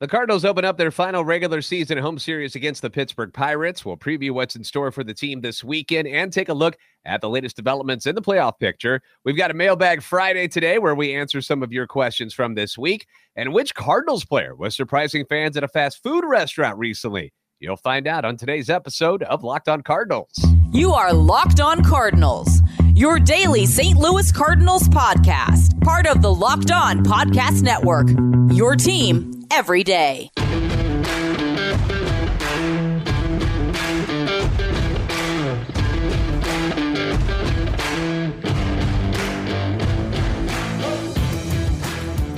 The Cardinals open up their final regular season home series against the Pittsburgh Pirates. We'll preview what's in store for the team this weekend and take a look at the latest developments in the playoff picture. We've got a mailbag Friday today where we answer some of your questions from this week. And which Cardinals player was surprising fans at a fast food restaurant recently? You'll find out on today's episode of Locked On Cardinals. You are Locked On Cardinals, your daily St. Louis Cardinals podcast, part of the Locked On Podcast Network. Your team every day.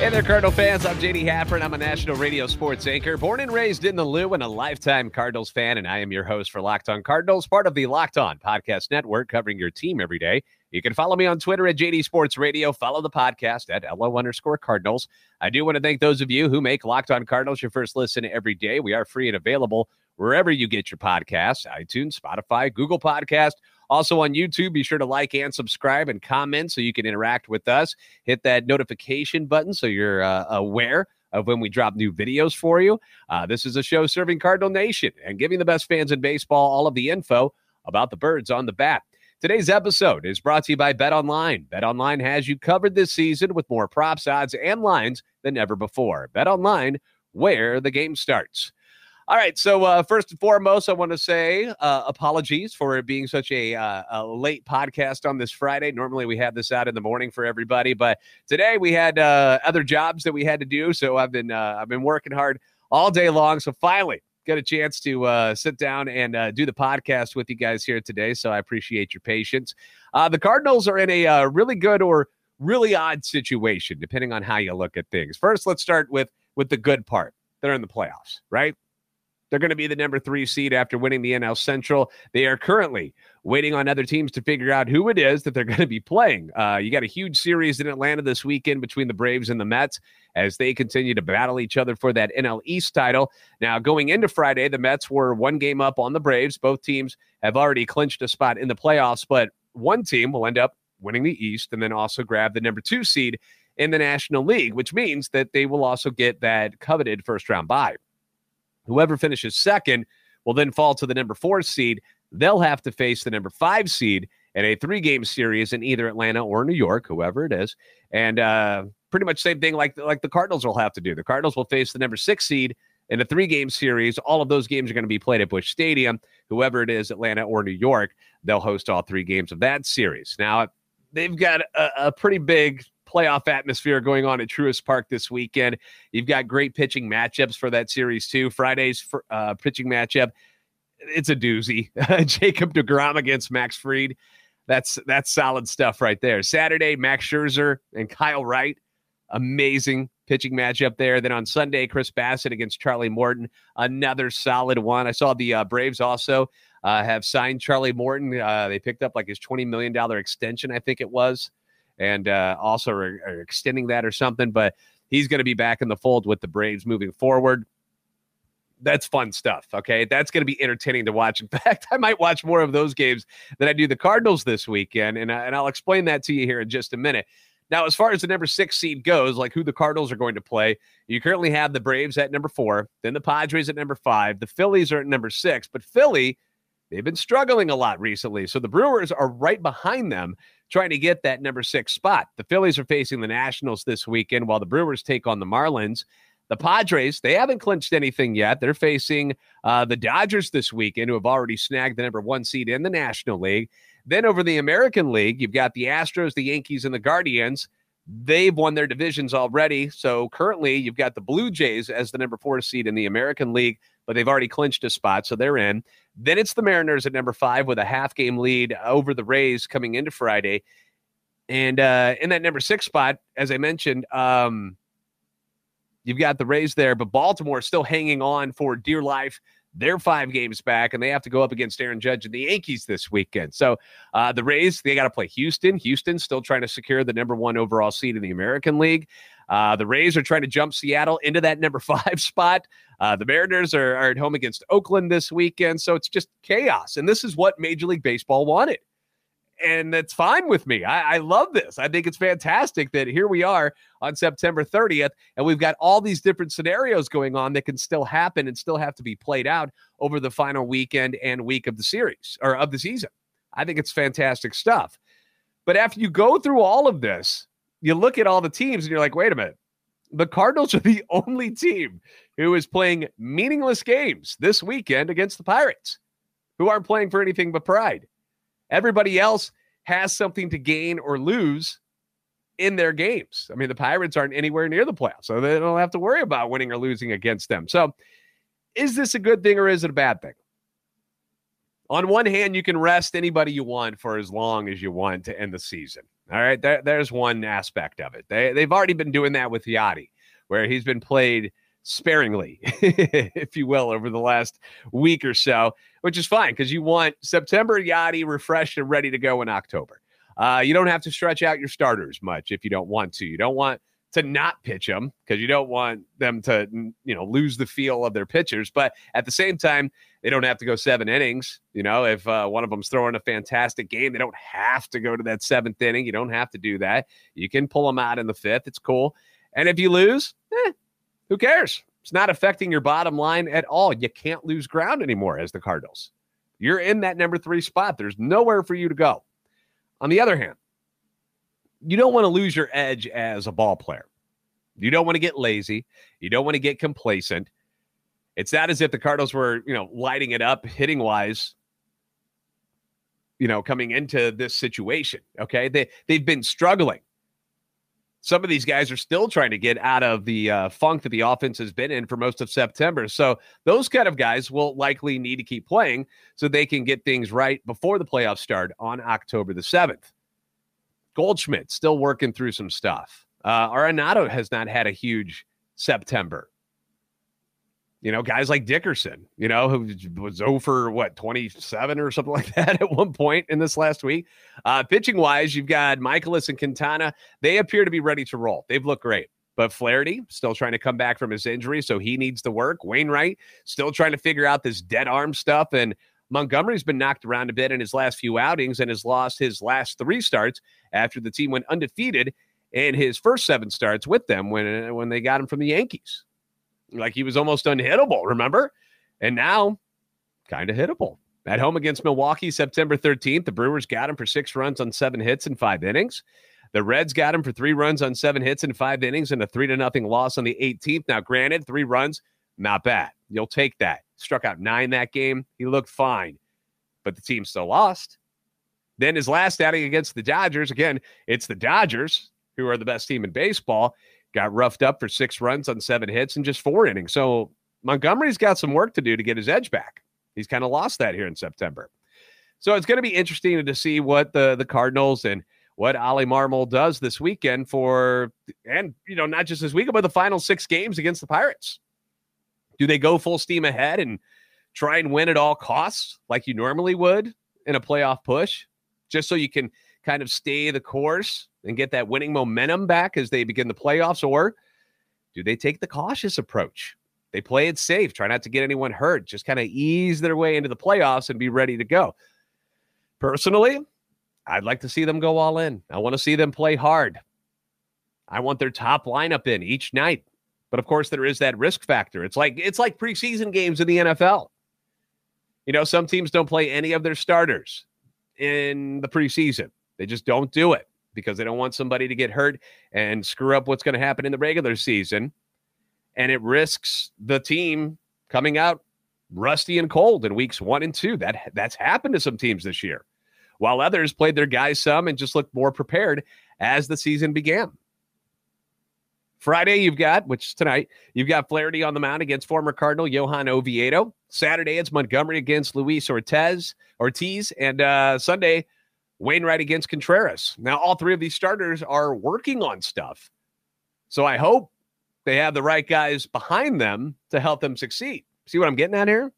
Hey there, Cardinal fans. I'm JD Hafford. I'm a national radio sports anchor, born and raised in the Lou and a lifetime Cardinals fan. And I am your host for Locked On Cardinals, part of the Locked On Podcast Network, covering your team every day. You can follow me on Twitter at JD Sports Radio. Follow the podcast at LO underscore Cardinals. I do want to thank those of you who make Locked On Cardinals your first listen every day. We are free and available wherever you get your podcasts iTunes, Spotify, Google Podcast. Also on YouTube, be sure to like and subscribe and comment so you can interact with us. Hit that notification button so you're uh, aware of when we drop new videos for you. Uh, this is a show serving Cardinal Nation and giving the best fans in baseball all of the info about the birds on the bat. Today's episode is brought to you by Bet Online. Bet Online has you covered this season with more props, odds, and lines than ever before. Bet Online, where the game starts. All right. So uh, first and foremost, I want to say uh, apologies for it being such a, uh, a, late podcast on this Friday. Normally we have this out in the morning for everybody, but today we had uh, other jobs that we had to do. So I've been uh, I've been working hard all day long. So finally, get a chance to uh, sit down and do the podcast with you guys here today. So I appreciate your patience. the Cardinals are in a really good or really odd situation, depending on how you look at things. First, let's start with with the good part. They're in the playoffs, right? They're going to be the number three seed after winning the NL Central. They are currently waiting on other teams to figure out who it is that they're going to be playing. Uh, you got a huge series in Atlanta this weekend between the Braves and the Mets as they continue to battle each other for that NL East title. Now, going into Friday, the Mets were one game up on the Braves. Both teams have already clinched a spot in the playoffs, but one team will end up winning the East and then also grab the number two seed in the National League, which means that they will also get that coveted first round bye. Whoever finishes second will then fall to the number four seed. They'll have to face the number five seed in a three game series in either Atlanta or New York, whoever it is. And uh, pretty much same thing like, like the Cardinals will have to do. The Cardinals will face the number six seed in a three game series. All of those games are going to be played at Busch Stadium. Whoever it is, Atlanta or New York, they'll host all three games of that series. Now, they've got a, a pretty big playoff atmosphere going on at Truist Park this weekend. You've got great pitching matchups for that series too. Friday's uh, pitching matchup, it's a doozy. Jacob deGrom against Max Fried. That's that's solid stuff right there. Saturday, Max Scherzer and Kyle Wright, amazing pitching matchup there. Then on Sunday, Chris Bassitt against Charlie Morton, another solid one. I saw the uh, Braves also uh, have signed Charlie Morton. Uh, they picked up like his twenty million dollar extension, I think it was and uh, also are, are extending that or something. But he's going to be back in the fold with the Braves moving forward. That's fun stuff. Okay. That's going to be entertaining to watch. In fact, I might watch more of those games than I do the Cardinals this weekend. And, and I'll explain that to you here in just a minute. Now, as far as the number six seed goes, like who the Cardinals are going to play, you currently have the Braves at number four, then the Padres at number five. The Phillies are at number six, but Philly, they've been struggling a lot recently. So the Brewers are right behind them trying to get that number six spot. The Phillies are facing the Nationals this weekend while the Brewers take on the Marlins. The Padres, they haven't clinched anything yet. They're facing uh, the Dodgers this weekend, who have already snagged the number one seed in the National League. Then over the American League, you've got the Astros, the Yankees, and the Guardians. They've won their divisions already. So currently, you've got the Blue Jays as the number four seed in the American League, but they've already clinched a spot, so they're in. Then it's the Mariners at number five with a half game lead over the Rays coming into Friday. And uh, in that number six spot, as I mentioned, um, you've got the Rays there, but Baltimore is still hanging on for dear life. They're five games back, and they have to go up against Aaron Judge and the Yankees this weekend. So uh, the Rays, they got to play Houston. Houston still trying to secure the number one overall seed in the American League. Uh, the Rays are trying to jump Seattle into that number five spot. Uh, the Mariners are, are at home against Oakland this weekend. So it's just chaos. And this is what Major League Baseball wanted. and that's fine with me. I, I, love this. I think it's fantastic that here we are on September 30th, and we've got all these different scenarios going on that can still happen and still have to be played out over the final weekend and week of the series or of the season. I think it's fantastic stuff. But after you go through all of this, you look at all the teams and you're like, wait a minute. The Cardinals are the only team who is playing meaningless games this weekend against the Pirates, who aren't playing for anything but pride. Everybody else has something to gain or lose in their games. I mean, the Pirates aren't anywhere near the playoffs, so they don't have to worry about winning or losing against them. So, is this a good thing or is it a bad thing? On one hand, you can rest anybody you want for as long as you want to end the season. All right, there, there's one aspect of it. They, they've already been doing that with Yadi, where he's been played sparingly, if you will, over the last week or so, which is fine because you want September Yadi refreshed and ready to go in October. Uh, you don't have to stretch out your starters much if you don't want to. You don't want to not pitch them because you don't want them to, you know, lose the feel of their pitchers. But at the same time, they don't have to go seven innings. You know, if uh, one of them's throwing a fantastic game, they don't have to go to that seventh inning. You don't have to do that. You can pull them out in the fifth. It's cool. And if you lose, eh, who cares? It's not affecting your bottom line at all. You can't lose ground anymore as the Cardinals. You're in that number three spot. There's nowhere for you to go. On the other hand, you don't want to lose your edge as a ball player. You don't want to get lazy. You don't want to get complacent. It's not as if the Cardinals were, you know, lighting it up hitting wise, you know, coming into this situation. Okay. They they've been struggling. Some of these guys are still trying to get out of the uh, funk that the offense has been in for most of September. So those kind of guys will likely need to keep playing so they can get things right before the playoffs start on October the 7th. Goldschmidt still working through some stuff. Uh, Arenado has not had a huge September. You know, guys like Dickerson, you know, who was over what 27 or something like that at one point in this last week. Uh, pitching wise, you've got Mikolas and Quintana. They appear to be ready to roll. They've looked great. But Flaherty still trying to come back from his injury, so he needs to work. Wainwright still trying to figure out this dead arm stuff. And Montgomery's been knocked around a bit in his last few outings and has lost his last three starts after the team went undefeated in his first seven starts with them when when they got him from the Yankees. Like he was almost unhittable, remember? And now kind of hittable. At home against Milwaukee, September 13th, the Brewers got him for six runs on seven hits in five innings. The Reds got him for three runs on seven hits in five innings and a three to nothing loss on the 18th. Now, granted, three runs, not bad. You'll take that. Struck out nine that game. He looked fine, but the team still lost. Then his last outing against the Dodgers, again, it's the Dodgers who are the best team in baseball, got roughed up for six runs on seven hits and just four innings. So Montgomery's got some work to do to get his edge back. He's kind of lost that here in September. So it's going to be interesting to see what the the Cardinals and what Oli Marmol does this weekend for, and you know, not just this weekend, but the final six games against the Pirates. Do they go full steam ahead and try and win at all costs like you normally would in a playoff push, just so you can kind of stay the course and get that winning momentum back as they begin the playoffs? Or do they take the cautious approach? They play it safe, try not to get anyone hurt, just kind of ease their way into the playoffs and be ready to go. Personally, I'd like to see them go all in. I want to see them play hard. I want their top lineup in each night. But of course, there is that risk factor. It's like it's like preseason games in the NFL. You know, some teams don't play any of their starters in the preseason. They just don't do it because they don't want somebody to get hurt and screw up what's going to happen in the regular season. And it risks the team coming out rusty and cold in weeks one and two. That that's happened to some teams this year, while others played their guys some and just looked more prepared as the season began. Friday, you've got, which is tonight, you've got Flaherty on the mound against former Cardinal Johan Oviedo. Saturday, it's Montgomery against Luis Ortiz, Ortiz, and uh, Sunday, Wainwright against Contreras. Now, all three of these starters are working on stuff. So I hope they have the right guys behind them to help them succeed. See what I'm getting at here?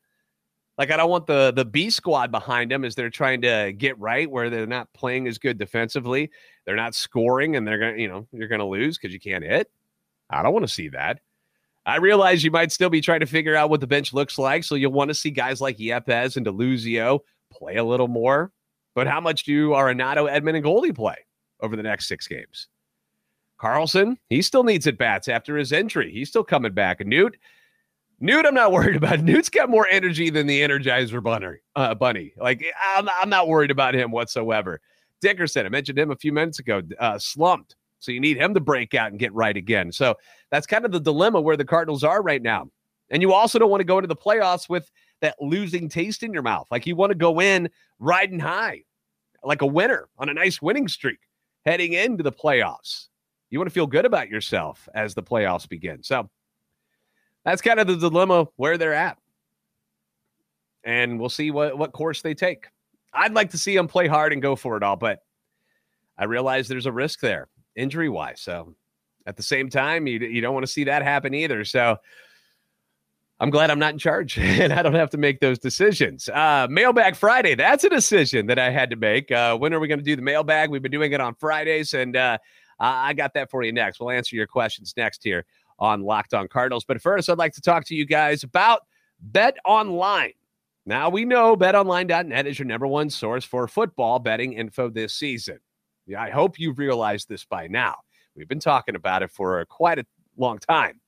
Like I don't want the the B squad behind them as they're trying to get right where they're not playing as good defensively. They're not scoring and they're to, you know, you're to lose cuz you can't hit. I don't want to see that. I realize you might still be trying to figure out what the bench looks like, so you'll want to see guys like Yepez and Deluzio play a little more. But how much do Arenado, Edman, and Goldie play over the next six games? Carlson, he still needs at bats after his injury. He's still coming back. Newt, Newt, I'm not worried about. Newt's got more energy than the Energizer Bunny. Uh, bunny. Like I'm, I'm not worried about him whatsoever. Dickerson, I mentioned him a few minutes ago, uh, slumped. So you need him to break out and get right again. So that's kind of the dilemma where the Cardinals are right now. And you also don't want to go into the playoffs with that losing taste in your mouth. Like you want to go in riding high, like a winner on a nice winning streak heading into the playoffs. You want to feel good about yourself as the playoffs begin. So that's kind of the dilemma where they're at. And we'll see what, what course they take. I'd like to see them play hard and go for it all, but I realize there's a risk there injury wise. So at the same time, you, you don't want to see that happen either. So I'm glad I'm not in charge and I don't have to make those decisions. Uh, mailbag Friday, that's a decision that I had to make. Uh, when are we going to do the mailbag? We've been doing it on Fridays, and uh, I got that for you next. We'll answer your questions next here on Locked On Cardinals. But first, I'd like to talk to you guys about Bet Online. Now, we know betonline.net is your number one source for football betting info this season. Yeah, I hope you've realized this by now. We've been talking about it for quite a long time.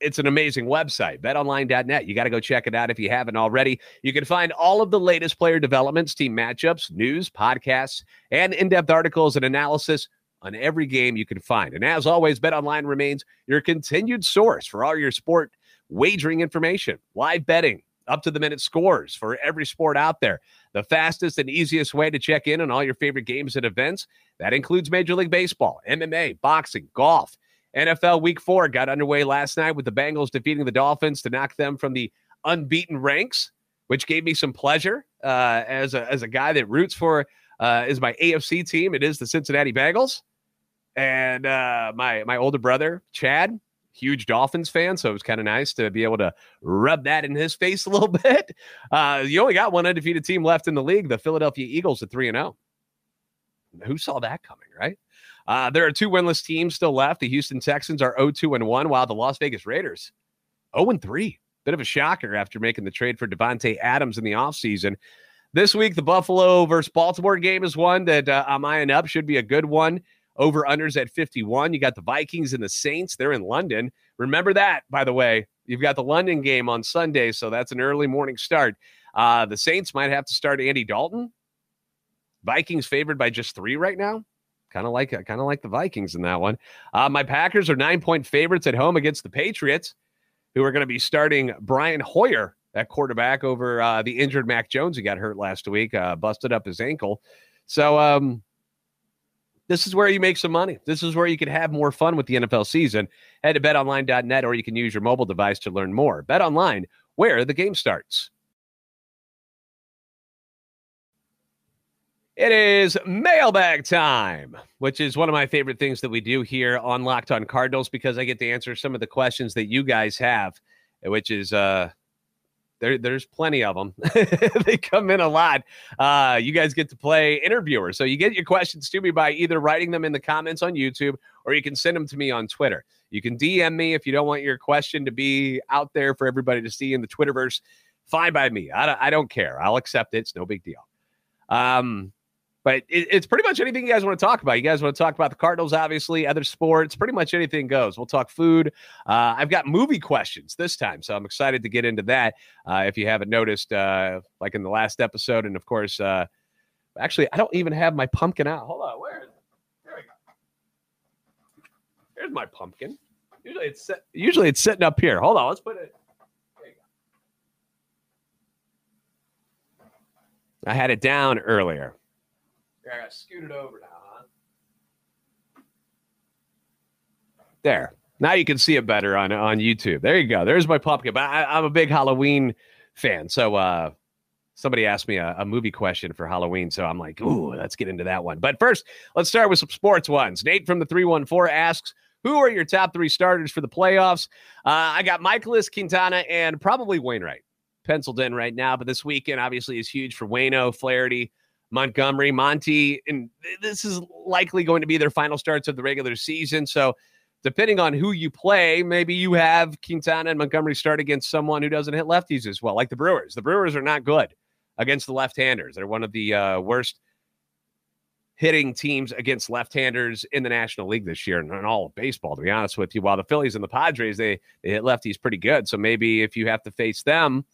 It's an amazing website, betonline.net. You got to go check it out if you haven't already. You can find all of the latest player developments, team matchups, news, podcasts, and in depth articles and analysis on every game you can find. And as always, BetOnline remains your continued source for all your sport wagering information, live betting, up to the minute scores for every sport out there. The fastest and easiest way to check in on all your favorite games and events. That includes Major League Baseball, MMA, boxing, golf. NFL Week 4 got underway last night with the Bengals defeating the Dolphins to knock them from the unbeaten ranks, which gave me some pleasure uh, as, a, as a guy that roots for uh, is my AFC team. It is the Cincinnati Bengals. And uh, my my older brother, Chad, huge Dolphins fan, so it was kind of nice to be able to rub that in his face a little bit. Uh, you only got one undefeated team left in the league, the Philadelphia Eagles at 3 and 0. Who saw that coming, right? Uh, there are two winless teams still left. The Houston Texans are 0 2 and 1, while the Las Vegas Raiders 0 and 3. Bit of a shocker after making the trade for Davante Adams in the offseason. This week, the Buffalo versus Baltimore game is one that uh, I'm eyeing up. Should be a good one. Over unders at 51. You got the Vikings and the Saints. They're in London. Remember that, by the way. You've got the London game on Sunday, so that's an early morning start. Uh, the Saints might have to start Andy Dalton. Vikings favored by just three right now. Kind of like kind of like the Vikings in that one. Uh, my Packers are nine point favorites at home against the Patriots, who are going to be starting Brian Hoyer at quarterback over uh, the injured Mac Jones who got hurt last week, uh, busted up his ankle. So um, this is where you make some money. This is where you can have more fun with the NFL season. Head to betonline.net or you can use your mobile device to learn more. Bet online, where the game starts. It is mailbag time, which is one of my favorite things that we do here on Locked On Cardinals because I get to answer some of the questions that you guys have, which is uh there, there's plenty of them. they come in a lot. Uh, you guys get to play interviewer. So you get your questions to me by either writing them in the comments on YouTube or you can send them to me on Twitter. You can DM me if you don't want your question to be out there for everybody to see in the Twitterverse. Fine by me. I don't, I don't care. I'll accept it. It's no big deal. Um, but it, it's pretty much anything you guys want to talk about. You guys want to talk about the Cardinals, obviously, other sports, pretty much anything goes. We'll talk food. Uh, I've got movie questions this time, so I'm excited to get into that. Uh, if you haven't noticed, uh, like in the last episode, and of course, uh, actually, I don't even have my pumpkin out. Hold on, where? There we go. Here's my pumpkin. Usually it's set, usually it's sitting up here. Hold on, let's put it. I had it down earlier. I got scooted over now, huh? There. Now you can see it better on on YouTube. There you go. There's my pumpkin. But I, am a big Halloween fan, so uh, somebody asked me a, a, movie question for Halloween, so I'm like, ooh, let's get into that one. But first, let's start with some sports ones. Nate from the three one four asks. Who are your top three starters for the playoffs? Uh, I got Mikolas, Quintana, and probably Wainwright penciled in right now. But this weekend obviously is huge for Wayno, Flaherty, Montgomery, Monty, and this is likely going to be their final starts of the regular season. So, depending on who you play, maybe you have Quintana and Montgomery start against someone who doesn't hit lefties as well, like the Brewers. The Brewers are not good. against the left-handers. They're one of the uh, worst hitting teams against left-handers in the National League this year and in all of baseball, to be honest with you. While the Phillies and the Padres, they, they hit lefties pretty good. So maybe if you have to face them,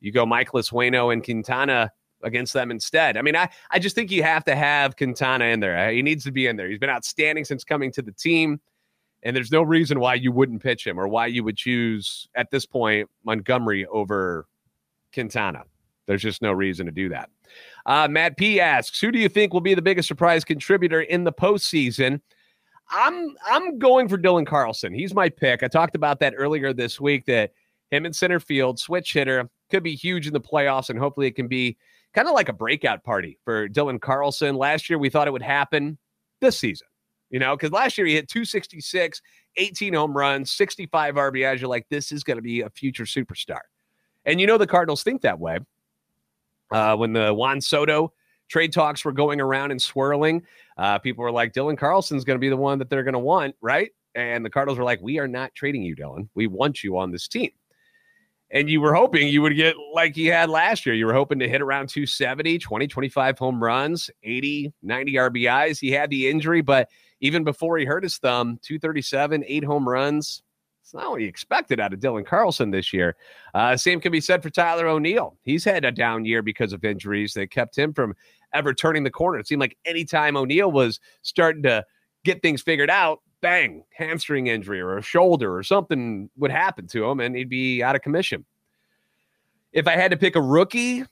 you go Mikolas Bueno and Quintana against them instead. I mean, I, I just think you have to have Quintana in there. He needs to be in there. He's been outstanding since coming to the team. And there's no reason why you wouldn't pitch him or why you would choose at this point Montgomery over Quintana. There's just no reason to do that. Uh, Matt P asks, who do you think will be the biggest surprise contributor in the postseason? I'm I'm going for Dylan Carlson. He's my pick. I talked about that earlier this week that him in center field, switch hitter, could be huge in the playoffs, and hopefully it can be kind of like a breakout party for Dylan Carlson. Last year we thought it would happen this season, you know, because last year he hit 266, 18 home runs, 65 RBIs. You're like, this is going to be a future superstar. And you know the Cardinals think that way uh, when the Juan Soto trade talks were going around and swirling, uh, people were like, Dylan Carlson's going to be the one that they're going to want, right? And the Cardinals were like, we are not trading you, Dylan. We want you on this team. And you were hoping you would get like he had last year. You were hoping to hit around 270, 20, 25 home runs, 80, 90 RBIs. He had the injury, but even before he hurt his thumb, 237, eight home runs, it's not what you expected out of Dylan Carlson this year. Uh, same can be said for Tyler O'Neill. He's had a down year because of injuries that kept him from ever turning the corner. It seemed like anytime O'Neill was starting to get things figured out, bang, hamstring injury or a shoulder or something would happen to him and he'd be out of commission. If I had to pick a rookie,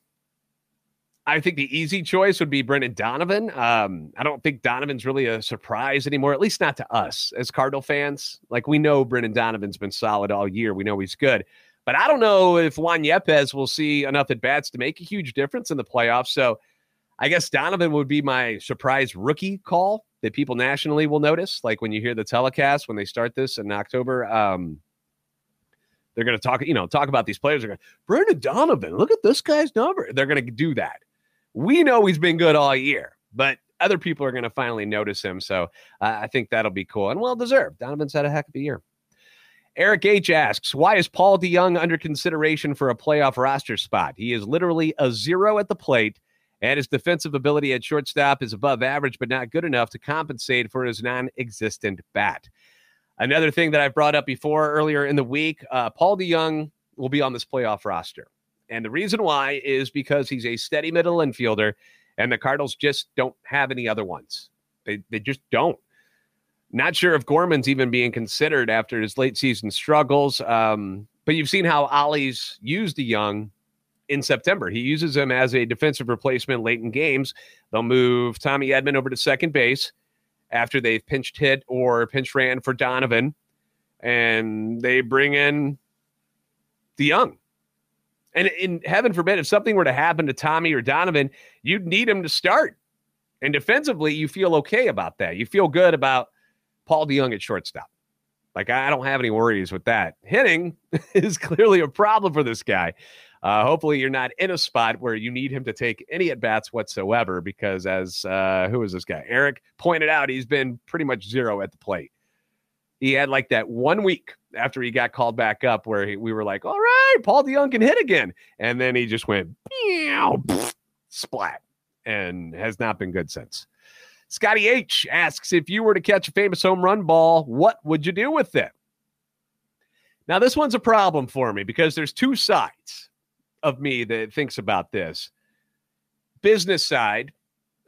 I think the easy choice would be Brendan Donovan. Um, I don't think Donovan's really a surprise anymore, at least not to us as Cardinal fans. Like we know Brendan Donovan's been solid all year. We know he's good. But I don't know if Juan Yepez will see enough at bats to make a huge difference in the playoffs. So I guess Donovan would be my surprise rookie call that people nationally will notice. Like when you hear the telecast when they start this in October, um, they're going to talk, you know, talk about these players. They're going, Brendan Donovan, look at this guy's number. They're going to do that we know he's been good all year, but other people are going to finally notice him. So uh, I think that'll be cool and well deserved. Donovan's had a heck of a year. Eric H asks, why is Paul DeJong under consideration for a playoff roster spot? He is literally a zero at the plate, and his defensive ability at shortstop is above average, but not good enough to compensate for his non existent bat. Another thing that I've brought up before earlier in the week uh, Paul DeJong will be on this playoff roster. And the reason why is because he's a steady middle infielder, and the Cardinals just don't have any other ones. They, they just don't. Not sure if Gorman's even being considered after his late season struggles. Um, but you've seen how Ollie's used DeJong in September. He uses him as a defensive replacement late in games. They'll move Tommy Edman over to second base after they've pinched hit or pinch ran for Donovan, and they bring in DeJong. And in heaven forbid, if something were to happen to Tommy or Donovan, you'd need him to start. And defensively, you feel okay about that. You feel good about Paul DeJong at shortstop. Like I don't have any worries with that. Hitting is clearly a problem for this guy. Uh, hopefully, you're not in a spot where you need him to take any at bats whatsoever. Because as uh, who is this guy? Eric pointed out, he's been pretty much zero at the plate. He had like that one week after he got called back up where he, we were like, all right, Paul DeJong can hit again. And then he just went splat and has not been good since. Scotty H asks if you were to catch a famous home run ball, what would you do with it? Now, this one's a problem for me because there's two sides of me that thinks about this. Business side,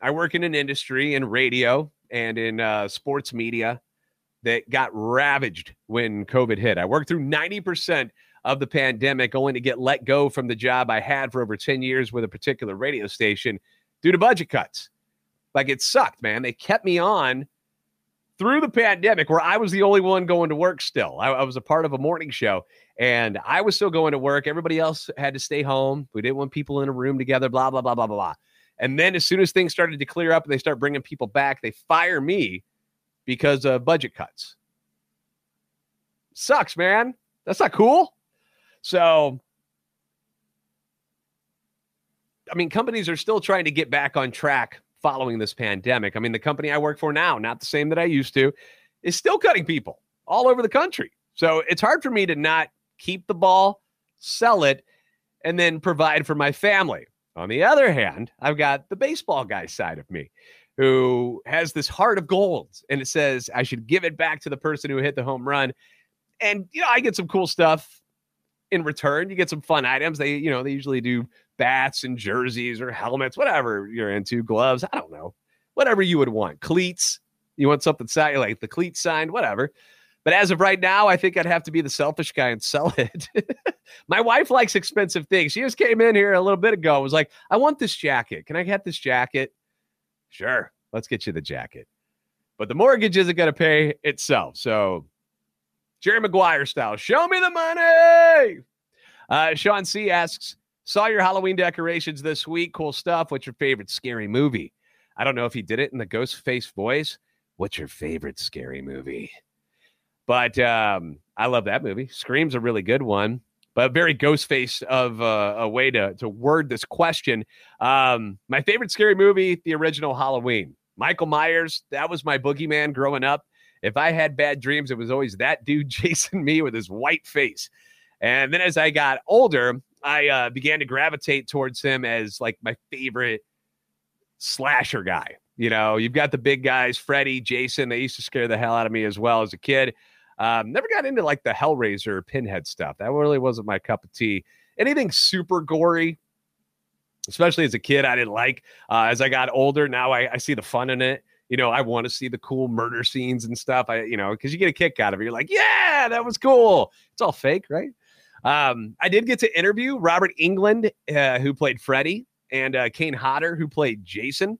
I work in an industry in radio and in uh, sports media that got ravaged when COVID hit. I worked through 90% of the pandemic, only to get let go from the job I had for over 10 years with a particular radio station due to budget cuts. Like it sucked, man. They kept me on through the pandemic where I was the only one going to work still. I, I, was a part of a morning show and I was still going to work. Everybody else had to stay home. We didn't want people in a room together, blah, blah, blah, blah, blah, blah. And then as soon as things started to clear up and they start bringing people back, they fire me because of budget cuts. Sucks, man. That's not cool. So, I mean, companies are still trying to get back on track following this pandemic. I mean, the company I work for now, not the same that I used to, is still cutting people all over the country. So it's hard for me to not keep the ball, sell it, and then provide for my family. On the other hand, I've got the baseball guy side of me who has this heart of gold and it says I should give it back to the person who hit the home run. And you know, I get some cool stuff in return. You get some fun items. They, you know, they usually do bats and jerseys or helmets, whatever you're into, gloves. I don't know, whatever you would want. Cleats. You want something signed, like the cleat signed, whatever. But as of right now, I think I'd have to be the selfish guy and sell it. My wife likes expensive things. She just came in here a little bit ago. and Was like, I want this jacket. Can I get this jacket? Sure, let's get you the jacket. But the mortgage isn't going to pay itself. So, Jerry Maguire style, show me the money. Uh, Sean C asks, saw your Halloween decorations this week. Cool stuff. What's your favorite scary movie? I don't know if he did it in the ghost face voice. What's your favorite scary movie? But um, I love that movie. Scream's a really good one, but very ghost face of uh, a way to to word this question. Um, my favorite scary movie, the original Halloween. Michael Myers, that was my boogeyman growing up. If I had bad dreams, it was always that dude chasing me with his white face. And then as I got older, I uh, began to gravitate towards him as like my favorite slasher guy. You know, you've got the big guys, Freddy, Jason. They used to scare the hell out of me as well as a kid. Um, never got into like the Hellraiser Pinhead stuff. That really wasn't my cup of tea. Anything super gory, especially as a kid, I didn't like. Uh, as I got older, now I, I see the fun in it. You know, I want to see the cool murder scenes and stuff. I, you know, because you get a kick out of it. You're like, yeah, that was cool. It's all fake, right? Um, I did get to interview Robert Englund, uh, who played Freddy, and uh, Kane Hodder, who played Jason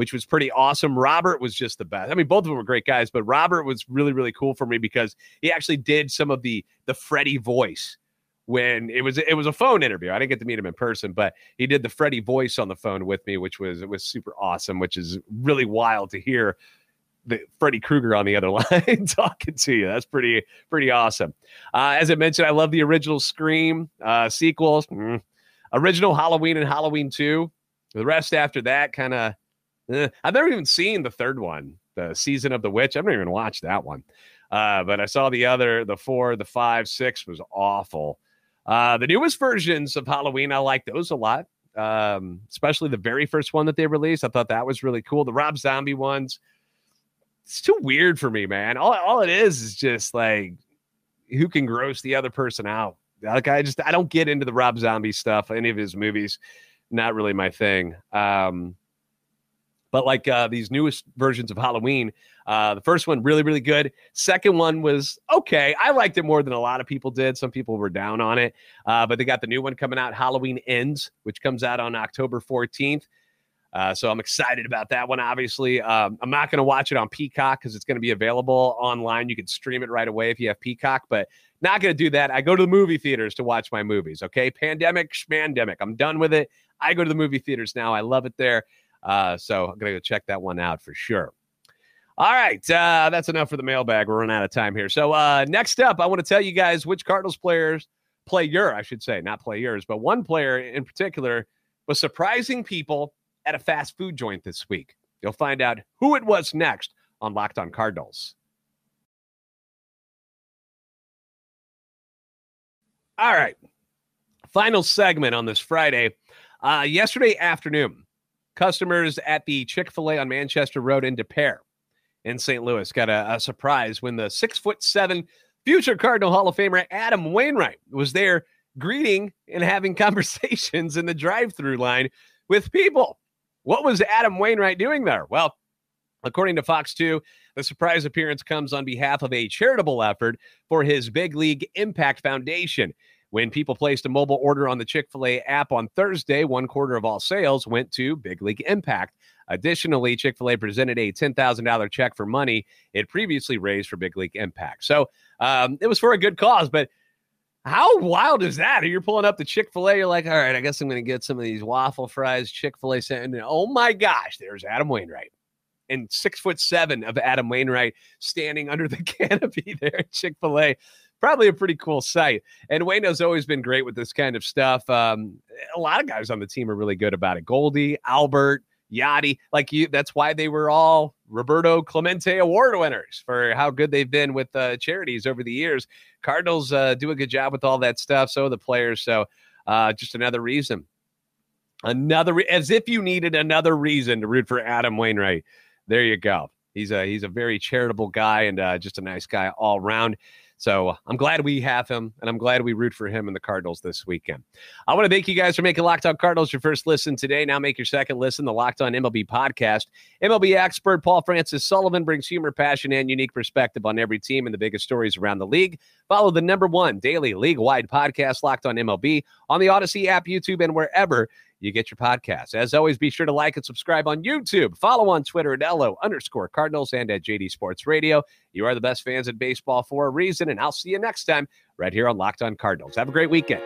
which was pretty awesome. Robert was just the best. I mean, both of them were great guys, but Robert was really, really cool for me because he actually did some of the the Freddy voice when it was it was a phone interview. I didn't get to meet him in person, but he did the Freddy voice on the phone with me, which was it was super awesome, which is really wild to hear the Freddy Krueger on the other line talking to you. That's pretty pretty awesome. Uh, as I mentioned, I love the original Scream uh, sequels, mm. original Halloween and Halloween Two. The rest after that kind of Eh, I've never even seen the third one, the season of the witch. I've never even watched that one. Uh, but I saw the other, the four, the five, six was awful. Uh, the newest versions of Halloween, I like those a lot. Um, especially the very first one that they released. I thought that was really cool. The Rob Zombie ones, it's too weird for me, man. All, all it is is just like who can gross the other person out. Like I just I don't get into the Rob Zombie stuff, any of his movies. Not really my thing. Um, but like uh, these newest versions of Halloween, uh, the first one really, really good. Second one was okay. I liked it more than a lot of people did. Some people were down on it, uh, but they got the new one coming out, Halloween Ends, which comes out on October 14th. Uh, so I'm excited about that one. Obviously, um, I'm not going to watch it on Peacock because it's going to be available online. You can stream it right away if you have Peacock, but not going to do that. I go to the movie theaters to watch my movies. Okay, pandemic, schmandemic. I'm done with it. I go to the movie theaters now. I love it there. Uh, so I'm going to go check that one out for sure. All right, uh, that's enough for the mailbag. We're running out of time here. So uh, next up, I want to tell you guys which Cardinals players play your, I should say, not play yours, but one player in particular was surprising people at a fast food joint this week. You'll find out who it was next on Locked On Cardinals. All right, final segment on this Friday. Uh, yesterday afternoon, Customers at the Chick fil A on Manchester Road in Des Peres in St. Louis got a, a surprise when the six foot seven future Cardinal Hall of Famer Adam Wainwright was there greeting and having conversations in the drive through line with people. What was Adam Wainwright doing there? Well, according to Fox 2, the surprise appearance comes on behalf of a charitable effort for his Big League Impact Foundation. When people placed a mobile order on the Chick fil A app on Thursday, one quarter of all sales went to Big League Impact. Additionally, Chick fil A presented a $10,000 check for money it previously raised for Big League Impact. So um, it was for a good cause, but how wild is that? You're pulling up the Chick fil A, you're like, all right, I guess I'm going to get some of these waffle fries, Chick fil A. And oh my gosh, there's Adam Wainwright. And six foot seven of Adam Wainwright standing under the canopy there at Chick fil A probably a pretty cool sight. And Wayno's always been great with this kind of stuff. Um, a lot of guys on the team are really good about it. Goldie, Albert, Yadi, like you. That's why they were all Roberto Clemente Award winners for how good they've been with uh, charities over the years. Cardinals uh, do a good job with all that stuff. So the players. So uh, just another reason Another, re- as if you needed another reason to root for Adam Wainwright. There you go. He's a he's a very charitable guy and uh, just a nice guy all around. So uh, I'm glad we have him, and I'm glad we root for him and the Cardinals this weekend. I want to thank you guys for making Locked On Cardinals your first listen today. Now make your second listen, the Locked On MLB podcast. MLB expert Paul Francis Sullivan brings humor, passion, and unique perspective on every team and the biggest stories around the league. Follow the number one daily league-wide podcast, Locked On MLB, on the Audacy app, YouTube, and wherever you get your podcasts. As always, be sure to like and subscribe on YouTube. Follow on Twitter at LO underscore Cardinals and at JD Sports Radio. You are the best fans in baseball for a reason, and I'll see you next time right here on Locked On Cardinals. Have a great weekend.